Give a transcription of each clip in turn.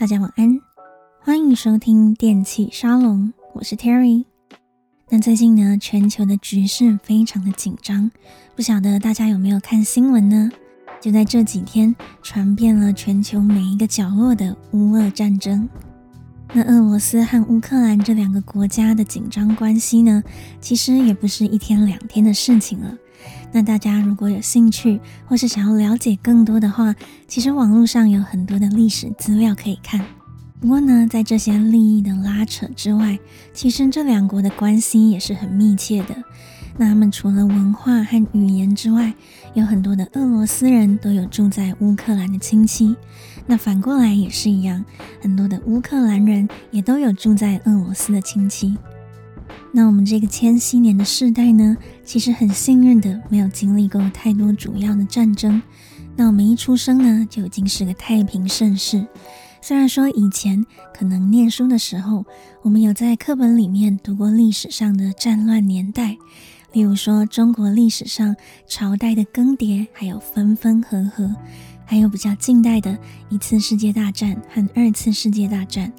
大家晚安，欢迎收听电器沙龙，我是 Terry。那最近呢，全球的局势非常的紧张，不晓得大家有没有看新闻呢？就在这几天，传遍了全球每一个角落的乌俄战争。那俄罗斯和乌克兰这两个国家的紧张关系呢，其实也不是一天两天的事情了。那大家如果有兴趣，或是想要了解更多的话，其实网络上有很多的历史资料可以看。不过呢，在这些利益的拉扯之外，其实这两国的关系也是很密切的。那他们除了文化和语言之外，有很多的俄罗斯人都有住在乌克兰的亲戚。那反过来也是一样，很多的乌克兰人也都有住在俄罗斯的亲戚。那我们这个千禧年的世代呢，其实很幸运的没有经历过太多主要的战争。那我们一出生呢，就已经是个太平盛世。虽然说以前可能念书的时候，我们有在课本里面读过历史上的战乱年代，例如说中国历史上朝代的更迭，还有分分合合。还有比较近代的一次世界大战和二次世界大战，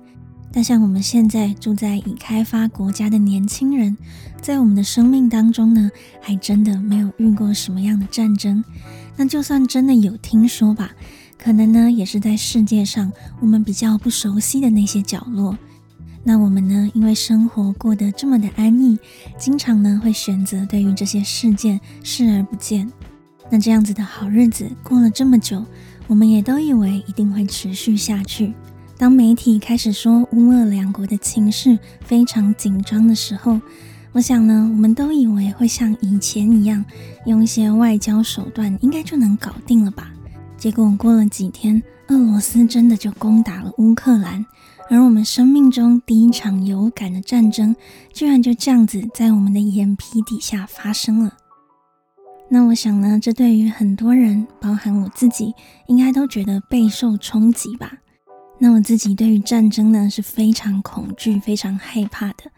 但像我们现在住在已开发国家的年轻人，在我们的生命当中呢，还真的没有遇过什么样的战争。那就算真的有听说吧，可能呢也是在世界上我们比较不熟悉的那些角落。那我们呢，因为生活过得这么的安逸，经常呢会选择对于这些事件视而不见。那这样子的好日子过了这么久，我们也都以为一定会持续下去。当媒体开始说乌俄两国的情势非常紧张的时候，我想呢，我们都以为会像以前一样，用一些外交手段应该就能搞定了吧。结果过了几天，俄罗斯真的就攻打了乌克兰，而我们生命中第一场有感的战争，居然就这样子在我们的眼皮底下发生了。那我想呢，这对于很多人，包含我自己，应该都觉得备受冲击吧。那我自己对于战争呢是非常恐惧、非常害怕的，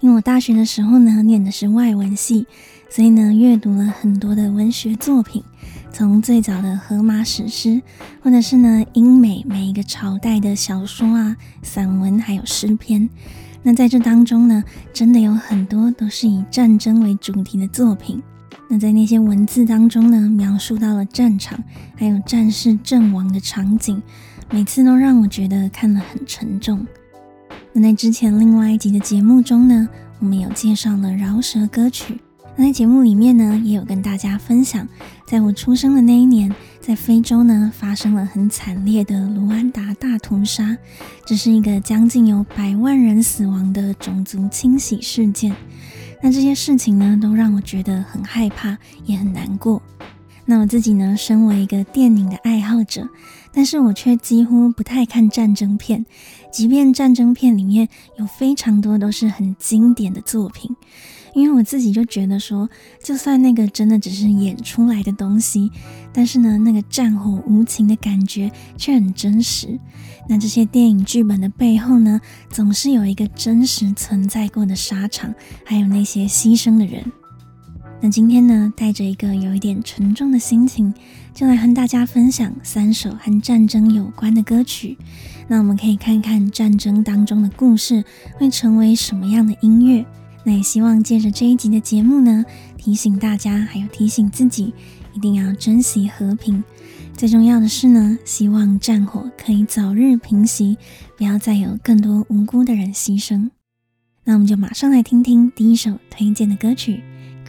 因为我大学的时候呢念的是外文系，所以呢阅读了很多的文学作品，从最早的荷马史诗，或者是呢英美每一个朝代的小说啊、散文，还有诗篇。那在这当中呢，真的有很多都是以战争为主题的作品。那在那些文字当中呢，描述到了战场，还有战士阵亡的场景，每次都让我觉得看了很沉重。那在之前另外一集的节目中呢，我们有介绍了饶舌歌曲。那在节目里面呢，也有跟大家分享，在我出生的那一年，在非洲呢发生了很惨烈的卢安达大屠杀，这是一个将近有百万人死亡的种族清洗事件。那这些事情呢，都让我觉得很害怕，也很难过。那我自己呢，身为一个电影的爱好者，但是我却几乎不太看战争片，即便战争片里面有非常多都是很经典的作品。因为我自己就觉得说，就算那个真的只是演出来的东西，但是呢，那个战火无情的感觉却很真实。那这些电影剧本的背后呢，总是有一个真实存在过的沙场，还有那些牺牲的人。那今天呢，带着一个有一点沉重的心情，就来和大家分享三首和战争有关的歌曲。那我们可以看看战争当中的故事会成为什么样的音乐。那也希望借着这一集的节目呢，提醒大家，还有提醒自己，一定要珍惜和平。最重要的是呢，希望战火可以早日平息，不要再有更多无辜的人牺牲。那我们就马上来听听第一首推荐的歌曲《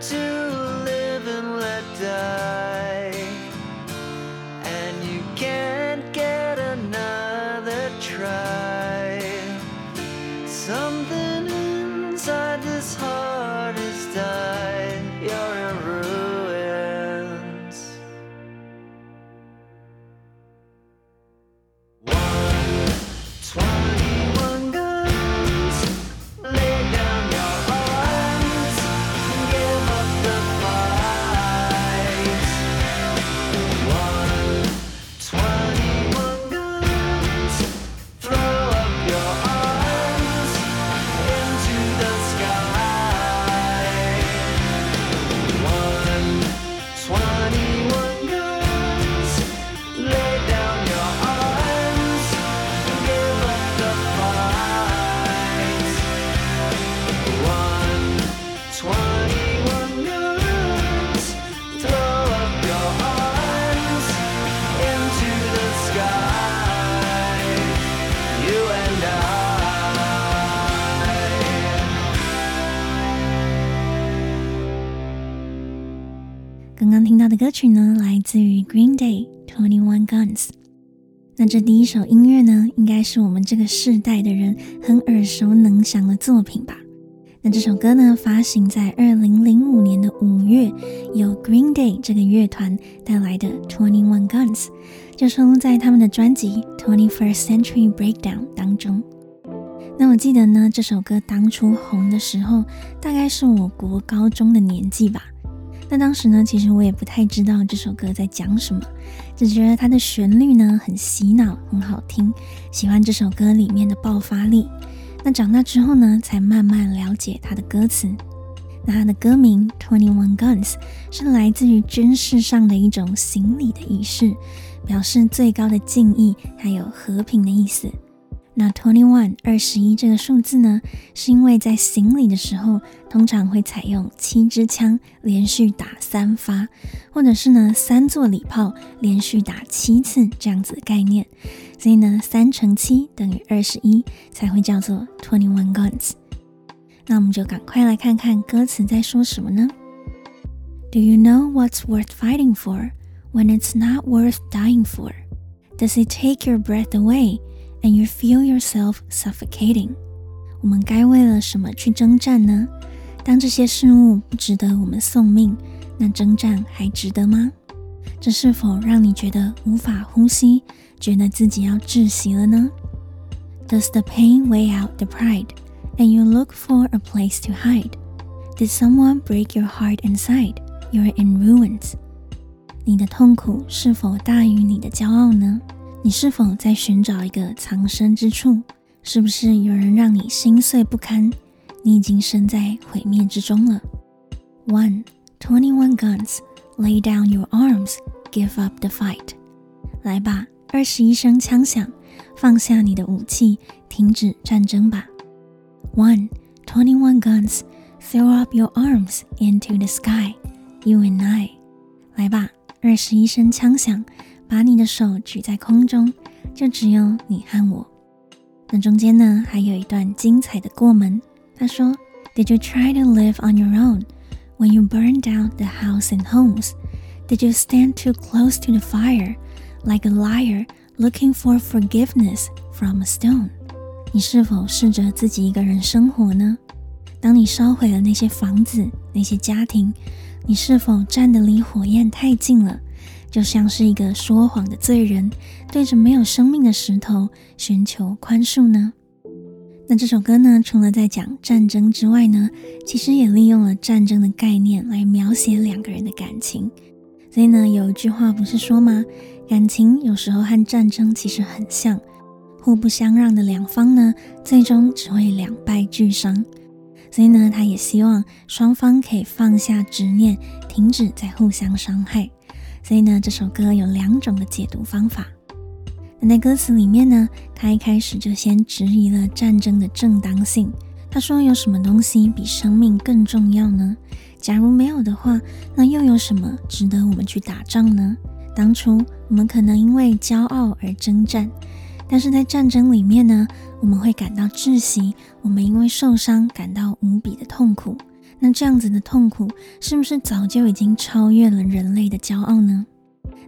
to 歌曲呢，来自于 Green Day Twenty One Guns。那这第一首音乐呢，应该是我们这个世代的人很耳熟能详的作品吧？那这首歌呢，发行在二零零五年的五月，由 Green Day 这个乐团带来的 Twenty One Guns，就收录在他们的专辑 Twenty First Century Breakdown 当中。那我记得呢，这首歌当初红的时候，大概是我国高中的年纪吧。那当时呢，其实我也不太知道这首歌在讲什么，只觉得它的旋律呢很洗脑，很好听，喜欢这首歌里面的爆发力。那长大之后呢，才慢慢了解它的歌词。那它的歌名 Twenty One Guns 是来自于军事上的一种行礼的仪式，表示最高的敬意，还有和平的意思。那 twenty one 二十一这个数字呢，是因为在行礼的时候，通常会采用七支枪连续打三发，或者是呢三座礼炮连续打七次这样子的概念，所以呢三乘七等于二十一，才会叫做 twenty one guns。那我们就赶快来看看歌词在说什么呢？Do you know what's worth fighting for when it's not worth dying for? Does it take your breath away? And you feel yourself suffocating。我们该为了什么去征战呢？当这些事物不值得我们送命，那征战还值得吗？这是否让你觉得无法呼吸，觉得自己要窒息了呢？Does the pain weigh out the pride and you look for a place to hide. Did someone break your heart inside? You're in ruins. 你的痛苦是否大于你的骄傲呢？ 你是否在寻找一个藏身之处？是不是有人让你心碎不堪？你已经身在毁灭之中了。One, twenty-one guns, lay down your arms, give up the fight. 来吧，二十一声枪响，放下你的武器，停止战争吧。One, twenty-one guns, throw up your arms into the sky. You and I. 来吧，二十一声枪响，把你的手举在空中，就只有你和我。那中间呢，还有一段精彩的过门。他说：“Did you try to live on your own when you burned down the house and homes? Did you stand too close to the fire, like a liar looking for forgiveness from a stone？” 你是否试着自己一个人生活呢？当你烧毁了那些房子、那些家庭，你是否站得离火焰太近了，就像是一个说谎的罪人，对着没有生命的石头寻求宽恕呢？那这首歌呢，除了在讲战争之外呢，其实也利用了战争的概念来描写两个人的感情。所以呢，有一句话不是说吗？感情有时候和战争其实很像，互不相让的两方呢，最终只会两败俱伤。所以呢，他也希望双方可以放下执念，停止再互相伤害。所以呢，这首歌有两种的解读方法。那在歌词里面呢，他一开始就先质疑了战争的正当性。他说：“有什么东西比生命更重要呢？假如没有的话，那又有什么值得我们去打仗呢？当初我们可能因为骄傲而征战，但是在战争里面呢，我们会感到窒息，我们因为受伤感到无比的痛苦。那这样子的痛苦，是不是早就已经超越了人类的骄傲呢？”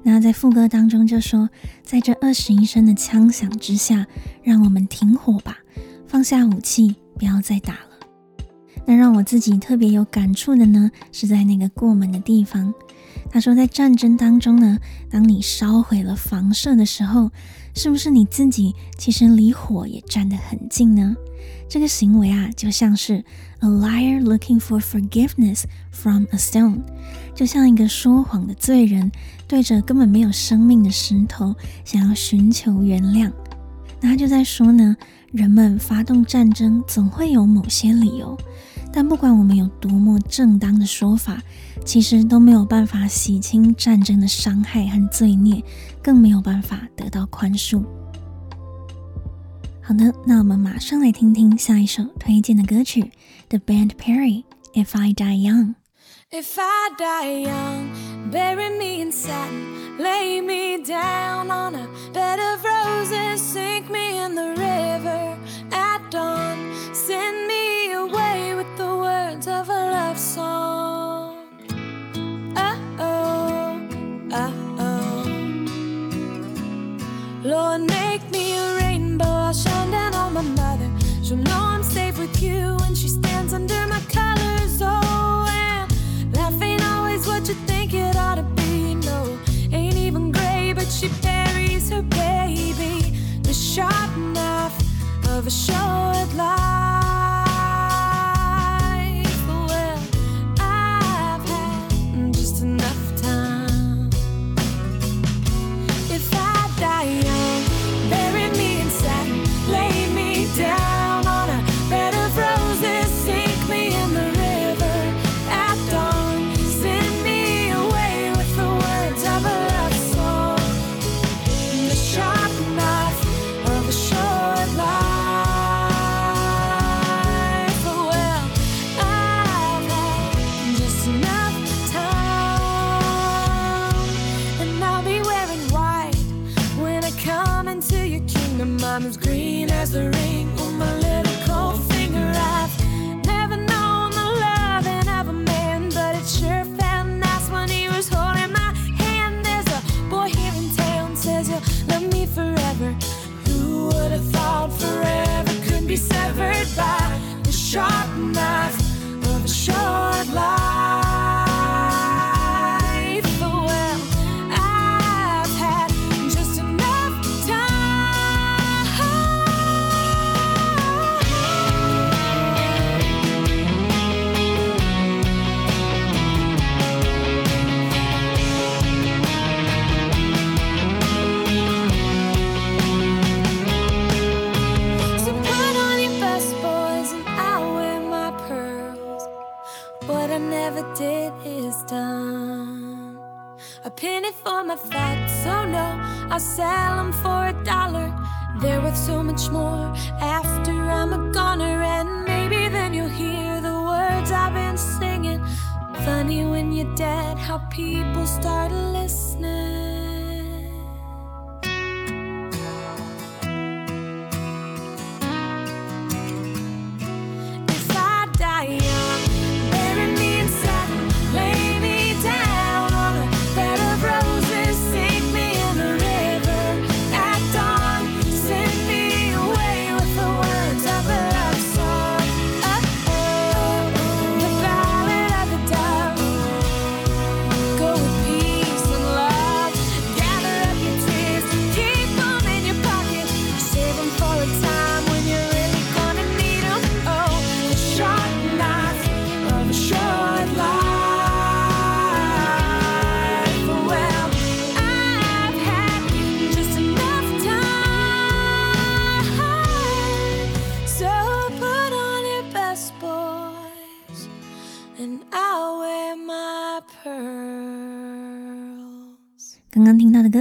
那在副歌当中就说，在这二十一声的枪响之下，让我们停火吧，放下武器，不要再打了。那让我自己特别有感触的呢，是在那个过门的地方。他说，在战争当中呢，当你烧毁了房舍的时候，是不是你自己其实离火也站得很近呢？这个行为啊，就像是 a liar looking for forgiveness from a stone，就像一个说谎的罪人对着根本没有生命的石头想要寻求原谅。那他就在说呢，人们发动战争总会有某些理由，但不管我们有多么正当的说法，其实都没有办法洗清战争的伤害和罪孽，更没有办法得到宽恕。好的，那我们马上来听听下一首推荐的歌曲，The Band Perry，《If I Die Young》。If I die young, bury me in satin, lay me down on a bed of roses, sink me in the river at dawn, send me away with the words of a love song. Oh oh, oh oh, Lord. She'll know I'm safe with you when she stands under my colors. Oh, and life ain't always what you think it ought to be. No, ain't even gray, but she buries her baby. The sharp knife of a short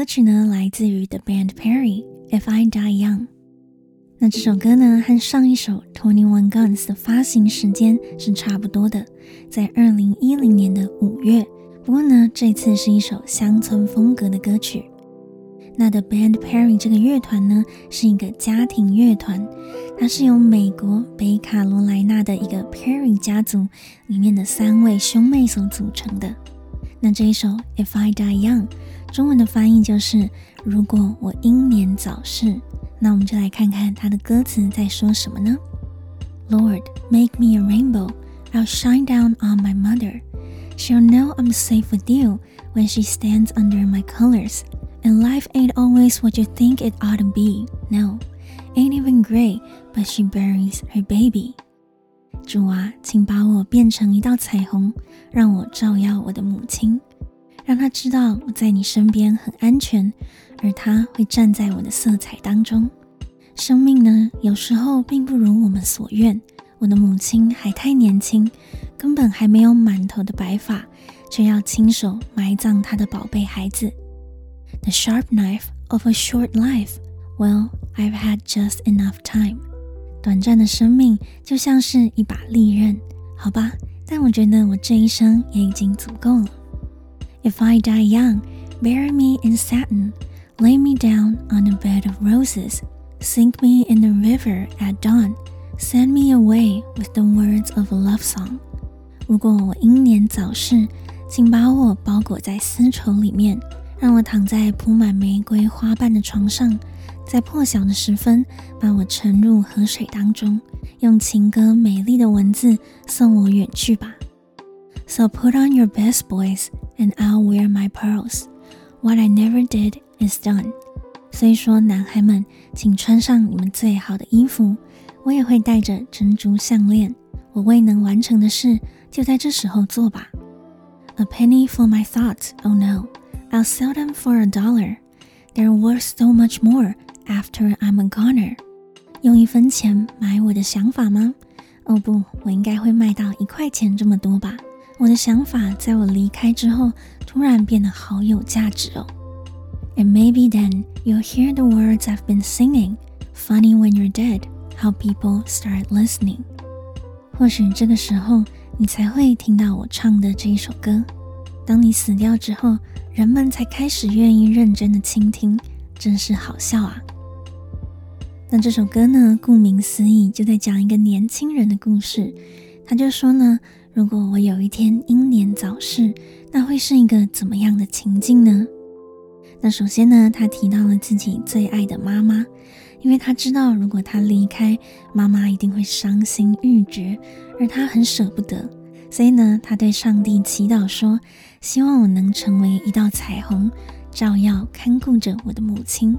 歌曲呢，来自于 The Band Perry，《If I Die Young》。那这首歌呢，和上一首 Twenty One Guns 的发行时间是差不多的，在二零一零年的五月。不过呢，这次是一首乡村风格的歌曲。那 The Band Perry 这个乐团呢，是一个家庭乐团，它是由美国北卡罗来纳的一个 Perry 家族里面的三位兄妹所组成的。那这一首 If I Die Young，中文的翻译就是如果我英年早逝。那我们就来看看它的歌词在说什么呢？Lord, make me a rainbow, I'll shine down on my mother. She'll know I'm safe with you when she stands under my colors. And life ain't always what you think it ought to be. No, ain't even great, but she buries her baby. 主啊，请把我变成一道彩虹，让我照耀我的母亲， 让他知道我在你身边很安全，而他会站在我的色彩当中。生命呢，有时候并不如我们所愿。我的母亲还太年轻，根本还没有满头的白发，却要亲手埋葬她的宝贝孩子。The sharp knife of a short life. Well, I've had just enough time. 短暂的生命就像是一把利刃，好吧，但我觉得我这一生也已经足够了。If I die young, bury me in satin, lay me down on a bed of roses, sink me in the river at dawn, send me away with the words of a love song. 如果我英年早逝，请把我包裹在丝绸里面，让我躺在铺满玫瑰花瓣的床上。在破晓的时分，把我沉入河水当中，用情歌美丽的文字送我远去吧。 So put on your best boys, and I'll wear my pearls. What I never did is done. 所以说，男孩们，请穿上你们最好的衣服，我也会戴着珍珠项链。我未能完成的事，就在这时候做吧。A penny for my thoughts, oh no, I'll sell them for a dollar. They're worth so much more. After I'm a goner，用一分钱买我的想法吗？哦不，我应该会卖到一块钱这么多吧。 我的想法在我离开之后，突然变得好有价值哦。And maybe then you'll hear the words I've been singing. Funny when you're dead, how people start listening。或许这个时候你才会听到我唱的这一首歌。当你死掉之后，人们才开始愿意认真的倾听，真是好笑啊。那这首歌呢，顾名思义，就在讲一个年轻人的故事。他就说呢，如果我有一天英年早逝，那会是一个怎么样的情境呢？那首先呢，他提到了自己最爱的妈妈，因为他知道如果他离开，妈妈一定会伤心欲绝，而他很舍不得。所以呢，他对上帝祈祷说，希望我能成为一道彩虹，照耀看顾着我的母亲。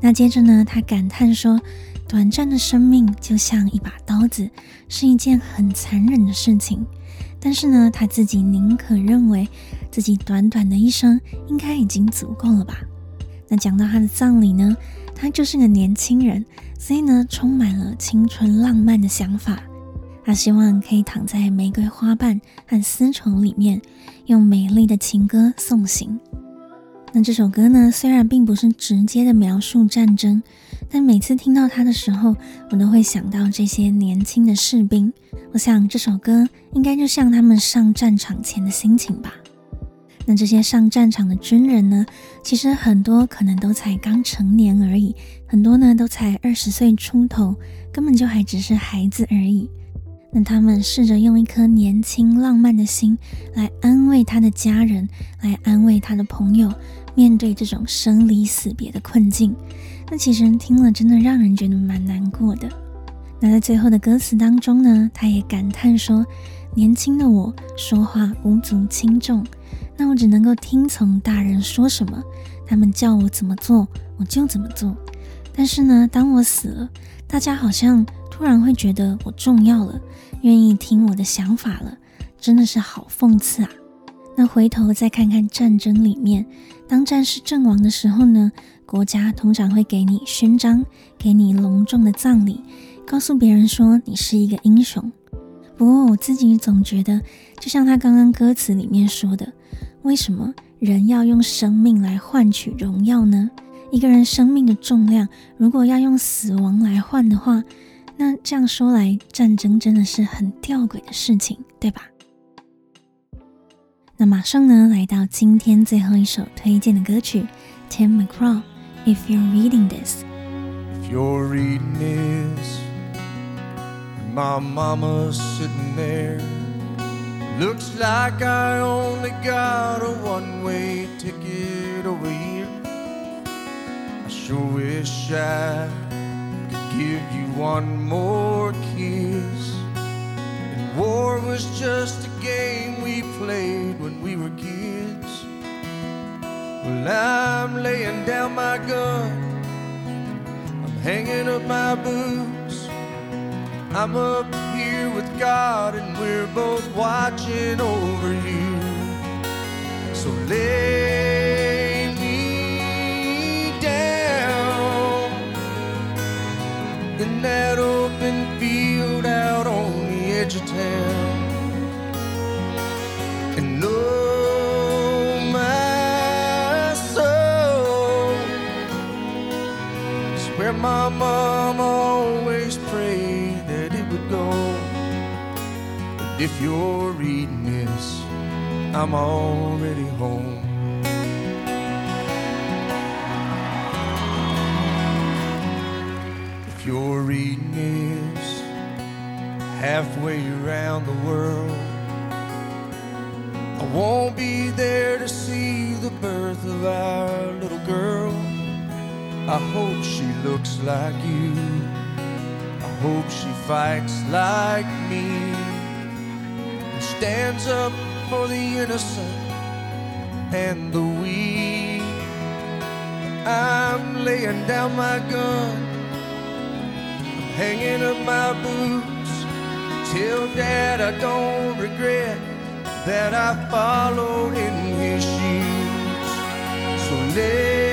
那接着呢，他感叹说：“短暂的生命就像一把刀子，是一件很残忍的事情。但是呢，他自己宁可认为自己短短的一生应该已经足够了吧。”那讲到他的葬礼呢，他就是个年轻人，所以呢，充满了青春浪漫的想法。他希望可以躺在玫瑰花瓣和丝绸里面，用美丽的情歌送行。那这首歌呢，虽然并不是直接的描述战争，但每次听到它的时候，我都会想到这些年轻的士兵。我想这首歌应该就像他们上战场前的心情吧。那这些上战场的军人呢，其实很多可能都才刚成年而已，很多呢都才二十岁出头，根本就还只是孩子而已。那他们试着用一颗年轻浪漫的心来安慰他的家人，来安慰他的朋友，面对这种生离死别的困境。那其实听了真的让人觉得蛮难过的。那在最后的歌词当中呢，他也感叹说：“年轻的我说话无足轻重，那我只能够听从大人说什么，他们叫我怎么做我就怎么做。但是呢，当我死了，大家好像……”突然会觉得我重要了，愿意听我的想法了，真的是好讽刺啊！那回头再看看战争里面，当战士阵亡的时候呢，国家通常会给你勋章，给你隆重的葬礼，告诉别人说你是一个英雄。不过我自己总觉得，就像他刚刚歌词里面说的，为什么人要用生命来换取荣耀呢？一个人生命的重量，如果要用死亡来换的话，那这样说来，战争真的是很吊诡的事情，对吧？那马上呢，来到今天最后一首推荐的歌曲，Tim McGraw，《If You're Reading this, if you're reading this, my mama's sitting there. Looks like I only got a one-way ticket over here. I sure wish I could give you one more kiss. And war was just a game we played when we were kids. Well, I'm laying down my gun, I'm hanging up my boots. I'm up here with God, and we're both watching over you. So lay me down in that open field out on the edge of town. If you're reading this, I'm already home. If you're reading this halfway around the world, I won't be there to see the birth of our little girl. I hope she looks like you. I hope she fights like me stands up for the innocent and the weak. I'm laying down my gun I'm hanging up my boots. Tell Dad I don't regret that I followed in his shoes. So lay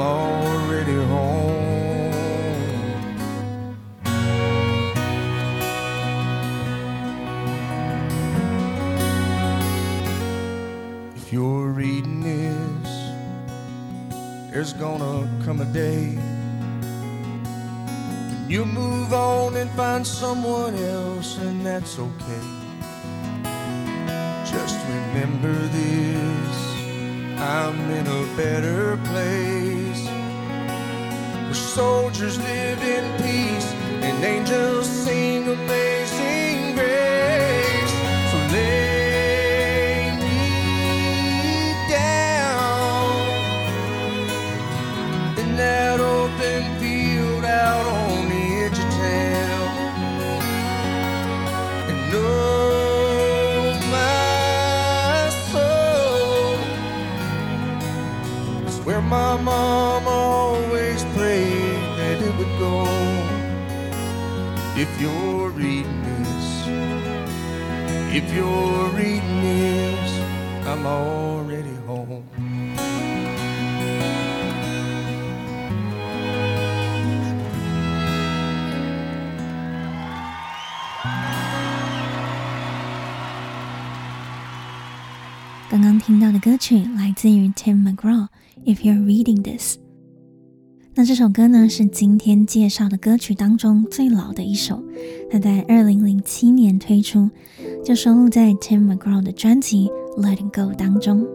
Already home. If you're reading this, there's gonna come a day you move on and find someone else, and that's okay. Just remember this I'm in a better place. Soldiers live in peace and angels sing amazing If you're reading this, if you're reading this, I'm already home. 刚刚听到的歌曲来自于 Tim McGraw，《If You're Reading This》。 那这首歌呢，是今天介绍的歌曲当中最老的一首，它在二零零七年推出，就收录在 Tim McGraw 的专辑《Let It Go》当中。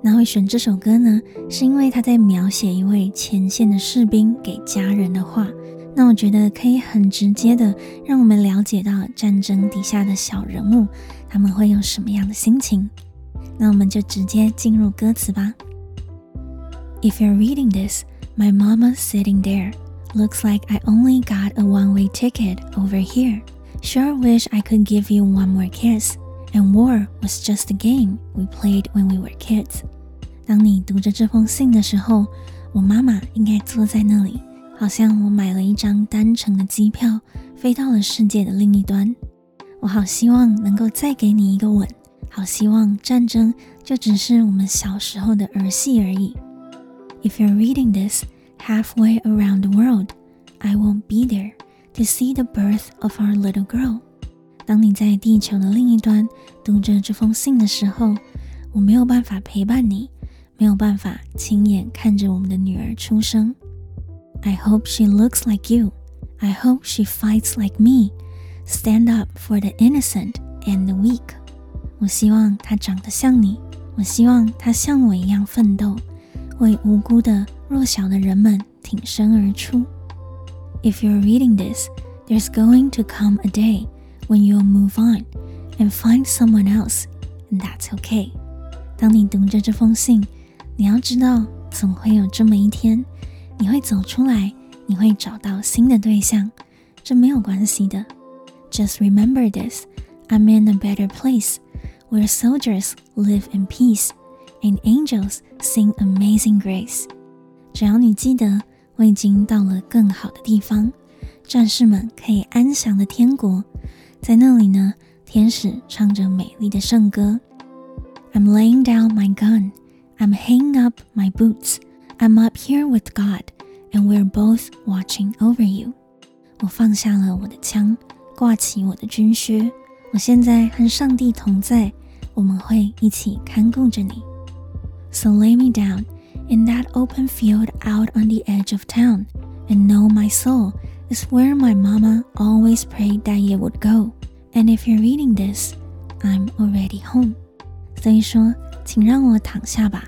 那会选这首歌呢，是因为他在描写一位前线的士兵给家人的话。那我觉得可以很直接的让我们了解到战争底下的小人物，他们会有什么样的心情。那我们就直接进入歌词吧。If you're reading this, my mama sitting there looks like I only got a one-way ticket over here. Sure wish I could give you one more kiss. And war was just a game we played when we were kids. 当你读着这封信的时候，我妈妈应该坐在那里，好像我买了一张单程的机票，飞到了世界的另一端。我好希望能够再给你一个吻。好希望战争就只是我们小时候的儿戏而已。 If you're reading this halfway around the world, I won't be there to see the birth of our little girl。当你在地球的另一端读着这封信的时候，我没有办法陪伴你，没有办法亲眼看着我们的女儿出生。I hope she looks like you. I hope she fights like me. Stand up for the innocent and the weak. 我希望他长得像你，我希望他像我一样奋斗， 为无辜的弱小的人们挺身而出。If you're reading this, there's going to come a day when you'll move on and find someone else, and that's okay. 当你读着这封信，你要知道，总会有这么一天，你会走出来，你会找到新的对象，这没有关系的。Just remember this, I'm in a better place. Where soldiers live in peace and angels sing amazing grace。只要你记得，我已经到了更好的地方，战士们可以安详的天国，在那里呢，天使唱着美丽的圣歌。I'm laying down my gun, I'm hanging up my boots, I'm up here with God, and we're both watching over you。我放下了我的枪，挂起我的军靴。我现在和上帝同在，我们会一起看顾着你。 So lay me down in that open field out on the edge of town, and know my soul is where my mama always prayed that you would go. And if you're reading this, I'm already home. 所以说，请让我躺下吧，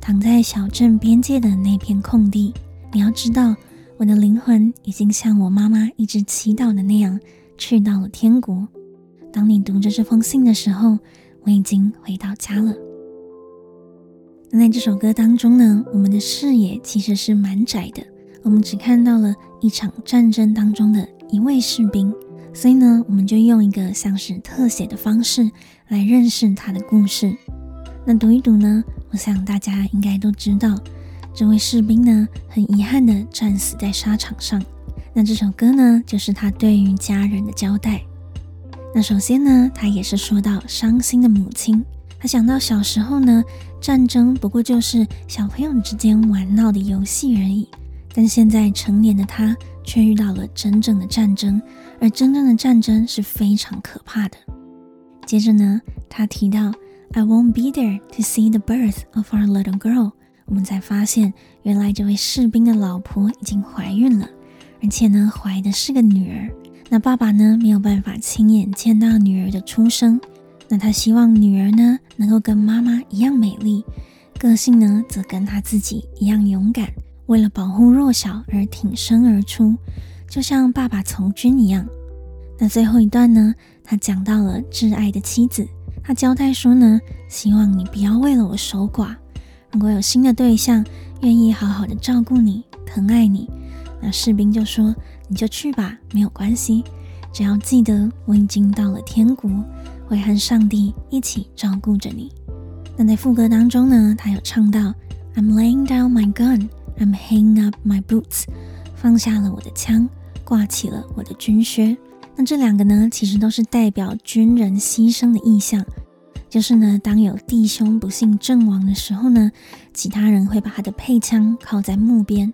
躺在小镇边界的那片空地。你要知道，我的灵魂已经像我妈妈一直祈祷的那样，去到了天国。当你读着这封信的时候，我已经回到家了。 那在这首歌当中呢，我们的视野其实是蛮窄的，我们只看到了一场战争当中的一位士兵，所以呢，我们就用一个像是特写的方式来认识他的故事。那读一读呢，我想大家应该都知道，这位士兵呢，很遗憾地战死在沙场上。那这首歌呢，就是他对于家人的交代。那首先呢，他也是说到伤心的母亲，他想到小时候呢，战争不过就是小朋友之间玩闹的游戏而已，但现在成年的他却遇到了真正的战争，而真正的战争是非常可怕的。接着呢，他提到 I won't be there to see the birth of our little girl，我们才发现原来这位士兵的老婆已经怀孕了，而且呢，怀的是个女儿。那爸爸呢，没有办法亲眼见到女儿的出生，那他希望女儿呢能够跟妈妈一样美丽，个性呢则跟他自己一样勇敢，为了保护弱小而挺身而出，就像爸爸从军一样。那最后一段呢，他讲到了挚爱的妻子，他交代说呢，希望你不要为了我守寡，如果有新的对象愿意好好的照顾你、疼爱你，那士兵就说。你就去吧，没有关系，只要记得我已经到了天国，会和上帝一起照顾着你。那在副歌当中呢，他有唱到 I'm laying down my gun, I'm hanging up my boots，放下了我的枪，挂起了我的军靴。那这两个呢，其实都是代表军人牺牲的意象。就是呢，当有弟兄不幸阵亡的时候呢，其他人会把他的配枪靠在木边，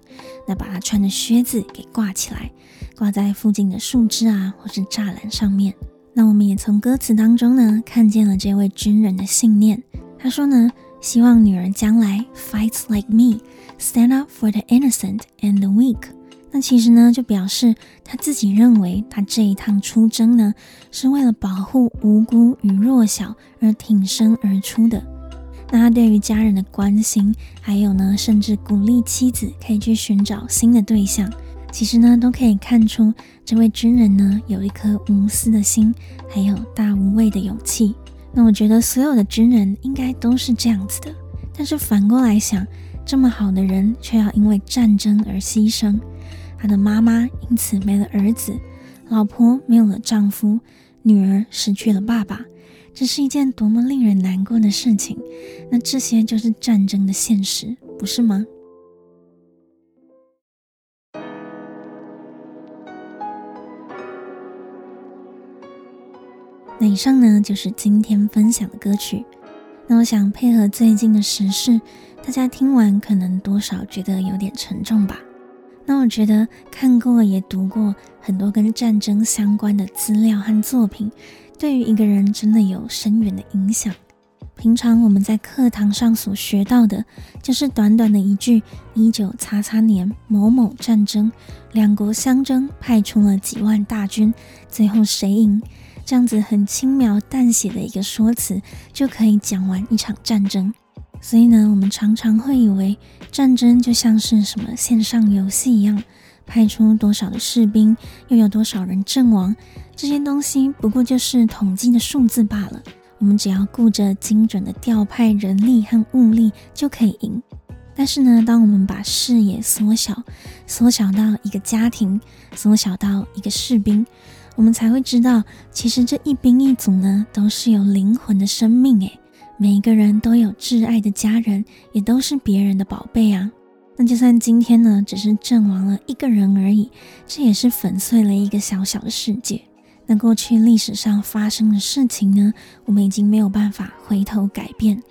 那把他穿的靴子给挂起来，挂在附近的树枝啊，或是栅栏上面。那我们也从歌词当中呢，看见了这位军人的信念。他说呢，希望女儿将来 fight like me，stand up for the innocent and the weak。那其实呢，就表示他自己认为他这一趟出征呢，是为了保护无辜与弱小而挺身而出的。那他对于家人的关心，还有呢，甚至鼓励妻子可以去寻找新的对象，其实呢，都可以看出这位军人呢，有一颗无私的心，还有大无畏的勇气。那我觉得所有的军人应该都是这样子的。但是反过来想，这么好的人，却要因为战争而牺牲。他的妈妈因此没了儿子，老婆没有了丈夫，女儿失去了爸爸，这是一件多么令人难过的事情。那这些就是战争的现实，不是吗？那以上呢，就是今天分享的歌曲。那我想配合最近的时事，大家听完可能多少觉得有点沉重吧。那我觉得看过也读过很多跟战争相关的资料和作品，对于一个人真的有深远的影响。平常我们在课堂上所学到的，就是短短的一句“一九叉叉年某某战争，两国相争，派出了几万大军，最后谁赢”，这样子很轻描淡写的一个说辞，就可以讲完一场战争。所以呢，我们常常会以为战争就像是什么线上游戏一样，派出多少的士兵，又有多少人阵亡，这些东西不过就是统计的数字罢了。我们只要顾着精准的调派人力和物力就可以赢。但是呢，当我们把视野缩小，缩小到一个家庭，缩小到一个士兵，我们才会知道，其实这一兵一卒呢，都是有灵魂的生命诶。每一个人都有挚爱的家人，也都是别人的宝贝啊。那就算今天呢，只是阵亡了一个人而已，这也是粉碎了一个小小的世界。那过去历史上发生的事情呢，我们已经没有办法回头改变。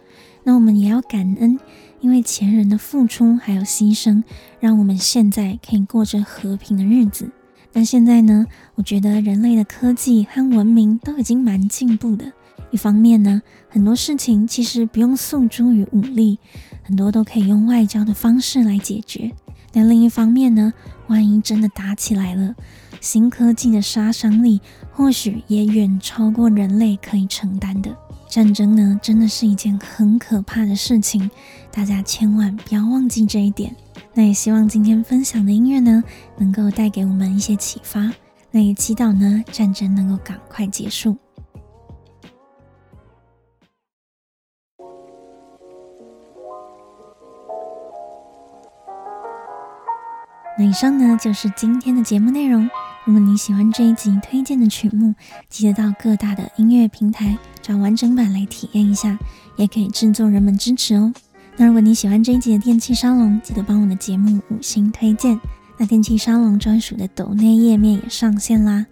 那我们也要感恩，因为前人的付出还有牺牲，让我们现在可以过着和平的日子。但现在呢，我觉得人类的科技和文明都已经蛮进步的。一方面呢，很多事情其实不用诉诸于武力，很多都可以用外交的方式来解决。但另一方面呢，万一真的打起来了，新科技的杀伤力或许也远超过人类可以承担的。战争呢，真的是一件很可怕的事情，大家千万不要忘记这一点。那也希望今天分享的音乐呢，能够带给我们一些启发。那也祈祷呢，战争能够赶快结束。那以上呢，就是今天的节目内容。如果你喜欢这一集推荐的曲目，记得到各大的音乐平台找完整版来体验一下，也可以制作人们支持哦。那如果你喜欢这一集的电气沙龙，记得帮我的节目五星推荐。那电气沙龙专属的抖内页面也上线啦，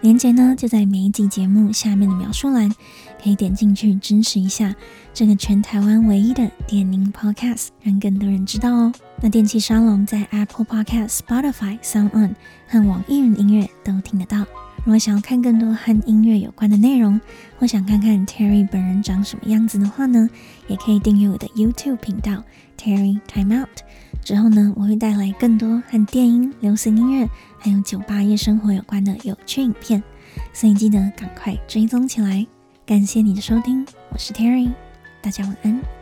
链接呢就在每一集节目下面的描述栏。可以点进去支持一下这个全台湾唯一的电音 Podcast，让更多人知道哦。那电气沙龙在 Apple Podcast、Spotify、SoundOn 和网易云音乐都听得到。如果想要看更多和音乐有关的内容，或想看看 Terry 本人长什么样子的话呢，也可以订阅我的 YouTube 频道 Terry Time Out。之后呢，我会带来更多和电音、流行音乐还有酒吧夜生活有关的有趣影片，所以记得赶快追踪起来。感谢你的收听，我是 Terry，大家晚安。